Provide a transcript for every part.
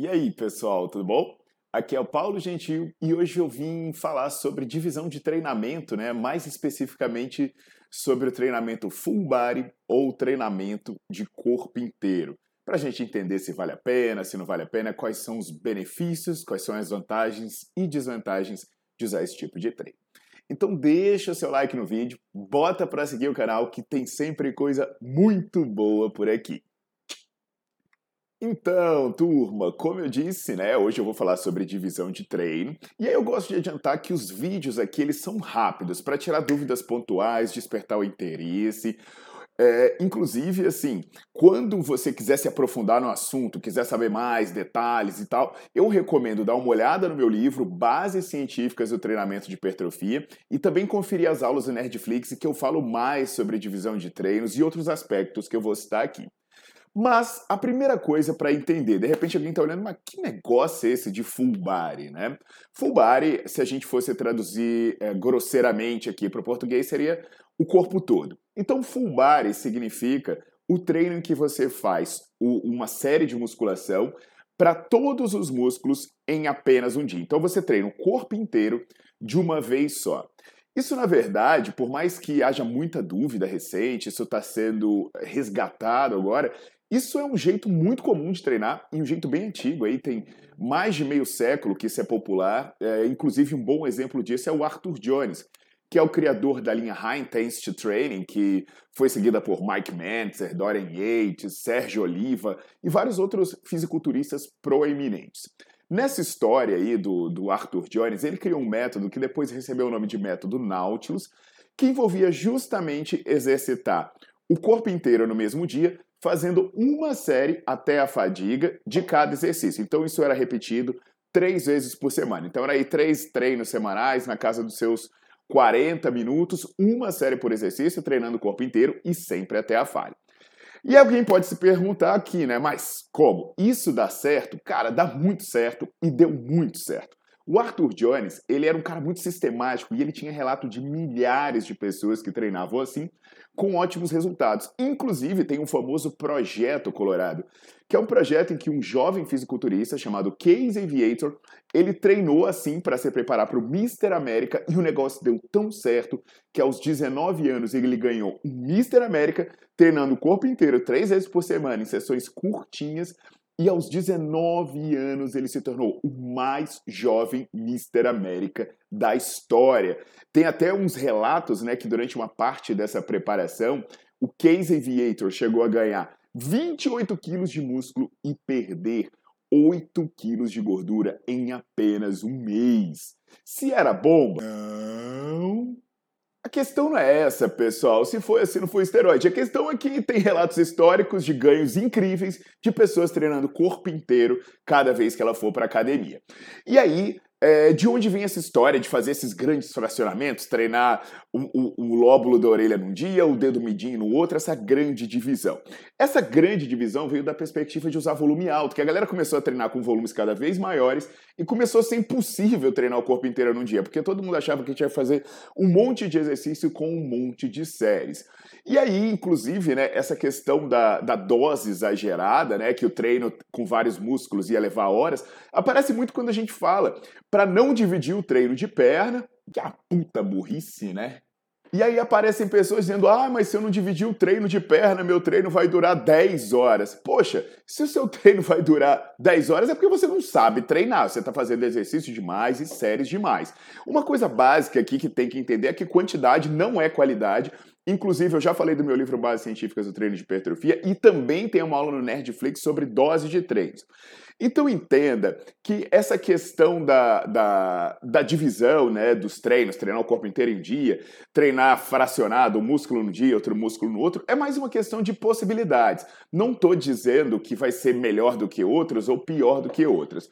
E aí, pessoal, tudo bom? Aqui é o Paulo Gentil e hoje eu vim falar sobre divisão de treinamento, né? Mais especificamente sobre o treinamento full body ou treinamento de corpo inteiro. Para a gente entender se vale a pena, se não vale a pena, quais são os benefícios, quais são as vantagens e desvantagens de usar esse tipo de treino. Então deixa o seu like no vídeo, bota para seguir o canal que tem sempre coisa muito boa por aqui. Então, turma, como eu disse, né, hoje eu vou falar sobre divisão de treino. E aí eu gosto de adiantar que os vídeos aqui eles são rápidos para tirar dúvidas pontuais, despertar o interesse. É, inclusive, assim, quando você quiser se aprofundar no assunto, quiser saber mais detalhes e tal, eu recomendo dar uma olhada no meu livro Bases Científicas do Treinamento de Hipertrofia e também conferir as aulas do Nerdflix que eu falo mais sobre divisão de treinos e outros aspectos que eu vou citar aqui. Mas a primeira coisa para entender, de repente alguém está olhando, mas que negócio é esse de full body, né? Full body, se a gente fosse traduzir é, grosseiramente aqui para o português, seria o corpo todo. Então, full body significa o treino em que você faz o, uma série de musculação para todos os músculos em apenas um dia. Então, você treina o corpo inteiro de uma vez só. Isso, na verdade, por mais que haja muita dúvida recente, isso está sendo resgatado agora, isso é um jeito muito comum de treinar e um jeito bem antigo. Aí tem mais de meio século que isso é popular. É, inclusive, um bom exemplo disso é o Arthur Jones, que é o criador da linha High Intensity Training, que foi seguida por Mike Mentzer, Dorian Yates, Sérgio Oliva e vários outros fisiculturistas proeminentes. Nessa história aí do, do Arthur Jones, ele criou um método que depois recebeu o nome de método Nautilus, que envolvia justamente exercitar o corpo inteiro no mesmo dia, fazendo uma série até a fadiga de cada exercício. Então isso era repetido três vezes por semana. Então era aí três treinos semanais na casa dos seus 40 minutos, uma série por exercício, treinando o corpo inteiro e sempre até a falha. E alguém pode se perguntar aqui, né? Mas como? Isso dá certo? Cara, dá muito certo e deu muito certo. O Arthur Jones, ele era um cara muito sistemático e ele tinha relato de milhares de pessoas que treinavam assim, com ótimos resultados. Inclusive, tem um famoso Projeto Colorado, que é um projeto em que um jovem fisiculturista chamado Case Aviator, ele treinou assim para se preparar para o Mister América e o negócio deu tão certo que aos 19 anos ele ganhou o Mister América, treinando o corpo inteiro três vezes por semana em sessões curtinhas e aos 19 anos ele se tornou o mais jovem Mister América da história. Tem até uns relatos, né, que durante uma parte dessa preparação, o Case Aviator chegou a ganhar 28 quilos de músculo e perder 8 quilos de gordura em apenas um mês. Se era bomba? A questão não é essa, pessoal, se foi assim, não foi esteroide. A questão é que tem relatos históricos de ganhos incríveis de pessoas treinando o corpo inteiro cada vez que ela for para academia. E aí, é, de onde vem essa história de fazer esses grandes fracionamentos, treinar o, o, o, lóbulo da orelha num dia, o dedo midinho no outro, essa grande divisão? Essa grande divisão veio da perspectiva de usar volume alto, que a galera começou a treinar com volumes cada vez maiores e começou a ser impossível treinar o corpo inteiro num dia, porque todo mundo achava que tinha que fazer um monte de exercício com um monte de séries. E aí, inclusive, né, essa questão da, da dose exagerada, né, que o treino com vários músculos ia levar horas, aparece muito quando a gente fala para não dividir o treino de perna, que é a puta burrice, né? E aí aparecem pessoas dizendo: ah, mas se eu não dividir o treino de perna, meu treino vai durar 10 horas. Poxa, se o seu treino vai durar 10 horas é porque você não sabe treinar, você está fazendo exercício demais e séries demais. Uma coisa básica aqui que tem que entender é que quantidade não é qualidade. Inclusive, eu já falei do meu livro Bases Científicas do Treino de Hipertrofia e também tem uma aula no Nerdflix sobre dose de treinos. Então entenda que essa questão da, da, da, divisão né, dos treinos, treinar o corpo inteiro em dia, treinar fracionado, um músculo no dia, outro músculo no outro, é mais uma questão de possibilidades. Não estou dizendo que vai ser melhor do que outros ou pior do que outros.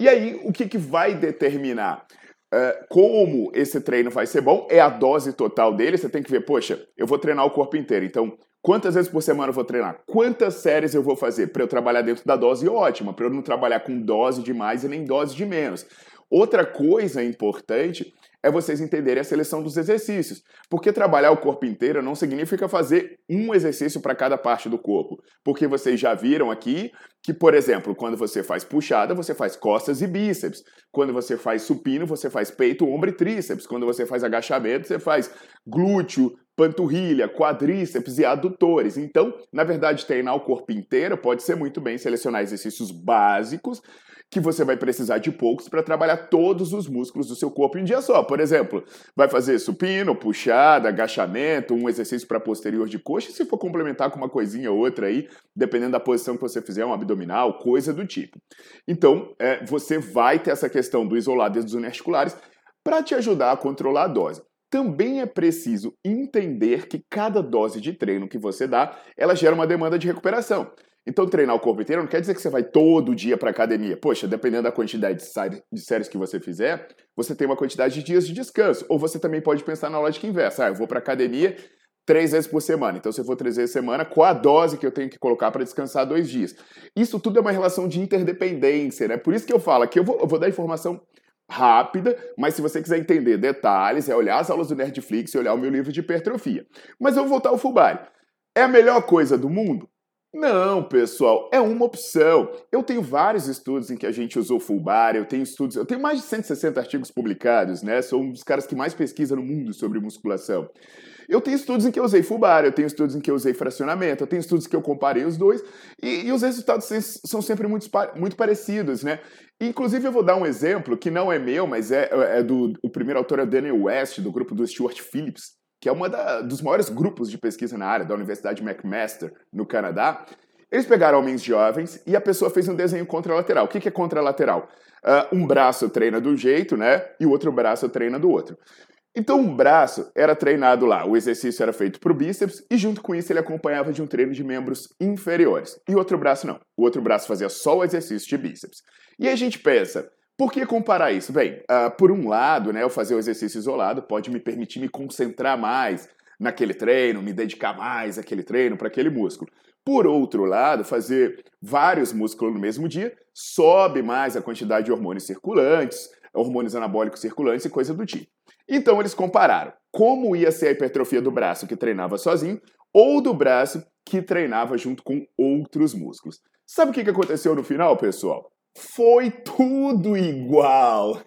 E aí, o que, que vai determinar? Uh, como esse treino vai ser bom é a dose total dele. Você tem que ver, poxa, eu vou treinar o corpo inteiro. Então, Quantas vezes por semana eu vou treinar? Quantas séries eu vou fazer? Para eu trabalhar dentro da dose ótima, para eu não trabalhar com dose de mais e nem dose de menos. Outra coisa importante é vocês entenderem a seleção dos exercícios. Porque trabalhar o corpo inteiro não significa fazer um exercício para cada parte do corpo. Porque vocês já viram aqui que, por exemplo, quando você faz puxada, você faz costas e bíceps. Quando você faz supino, você faz peito, ombro e tríceps. Quando você faz agachamento, você faz glúteo, panturrilha, quadríceps e adutores. Então, na verdade, treinar o corpo inteiro pode ser muito bem selecionar exercícios básicos que você vai precisar de poucos para trabalhar todos os músculos do seu corpo em um dia só. Por exemplo, vai fazer supino, puxada, agachamento, um exercício para posterior de coxa, e se for complementar com uma coisinha ou outra aí, dependendo da posição que você fizer, um abdominal, coisa do tipo. Então, é, você vai ter essa questão do isolado dos uniarticulares para te ajudar a controlar a dose. Também é preciso entender que cada dose de treino que você dá, ela gera uma demanda de recuperação. Então, treinar o corpo inteiro não quer dizer que você vai todo dia para academia. Poxa, dependendo da quantidade de séries que você fizer, você tem uma quantidade de dias de descanso. Ou você também pode pensar na lógica inversa. Ah, eu vou para academia três vezes por semana. Então, se eu for três vezes por semana, qual a dose que eu tenho que colocar para descansar dois dias? Isso tudo é uma relação de interdependência, né? Por isso que eu falo que eu vou, eu vou dar informação rápida, mas se você quiser entender detalhes, é olhar as aulas do Nerdflix e olhar o meu livro de hipertrofia. Mas eu vou voltar ao Fubari. É a melhor coisa do mundo? Não, pessoal, é uma opção. Eu tenho vários estudos em que a gente usou full eu tenho estudos, eu tenho mais de 160 artigos publicados, né? Sou um dos caras que mais pesquisa no mundo sobre musculação. Eu tenho estudos em que eu usei full eu tenho estudos em que eu usei fracionamento, eu tenho estudos que eu comparei os dois e, e os resultados são sempre muito, muito parecidos, né? Inclusive, eu vou dar um exemplo que não é meu, mas é, é do o primeiro autor é o Daniel West, do grupo do Stuart Phillips que é um dos maiores grupos de pesquisa na área da Universidade McMaster, no Canadá. Eles pegaram homens jovens e a pessoa fez um desenho contralateral. O que é contralateral? Uh, um braço treina do jeito, né? E o outro braço treina do outro. Então, um braço era treinado lá, o exercício era feito para o bíceps e, junto com isso, ele acompanhava de um treino de membros inferiores. E o outro braço não. O outro braço fazia só o exercício de bíceps. E a gente pensa, por que comparar isso? Bem, uh, por um lado, né, eu fazer o exercício isolado pode me permitir me concentrar mais naquele treino, me dedicar mais àquele treino, para aquele músculo. Por outro lado, fazer vários músculos no mesmo dia sobe mais a quantidade de hormônios circulantes, hormônios anabólicos circulantes e coisa do tipo. Então eles compararam como ia ser a hipertrofia do braço que treinava sozinho ou do braço que treinava junto com outros músculos. Sabe o que aconteceu no final, pessoal? Foi tudo igual.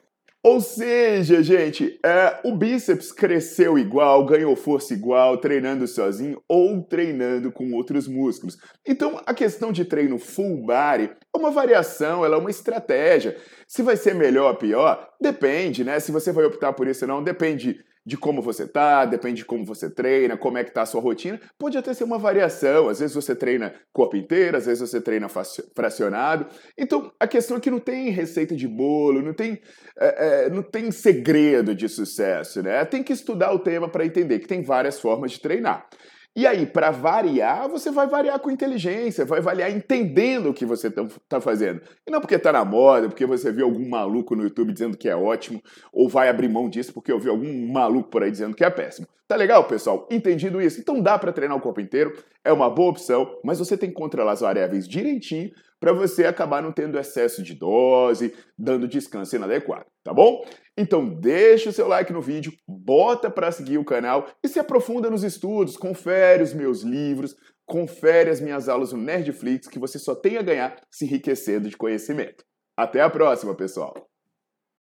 Ou seja, gente, é, o bíceps cresceu igual, ganhou força igual, treinando sozinho ou treinando com outros músculos. Então, a questão de treino full body é uma variação, ela é uma estratégia. Se vai ser melhor ou pior, depende, né? Se você vai optar por isso ou não, depende de como você tá, depende de como você treina, como é que tá a sua rotina. Pode até ser uma variação. Às vezes você treina corpo inteiro, às vezes você treina fracionado. Então, a questão é que não tem receita de bolo, não tem, é, é, não tem segredo de sucesso, né? Tem que estudar o tema para entender que tem várias formas de treinar. E aí, para variar, você vai variar com inteligência, vai variar entendendo o que você está fazendo. E não porque está na moda, porque você viu algum maluco no YouTube dizendo que é ótimo, ou vai abrir mão disso porque ouviu algum maluco por aí dizendo que é péssimo. Tá legal, pessoal? Entendido isso? Então dá para treinar o corpo inteiro, é uma boa opção, mas você tem que controlar as variáveis direitinho para você acabar não tendo excesso de dose, dando descanso inadequado, tá bom? Então deixa o seu like no vídeo, bota para seguir o canal e se aprofunda nos estudos, confere os meus livros, confere as minhas aulas no Nerdflix que você só tem a ganhar se enriquecendo de conhecimento. Até a próxima, pessoal!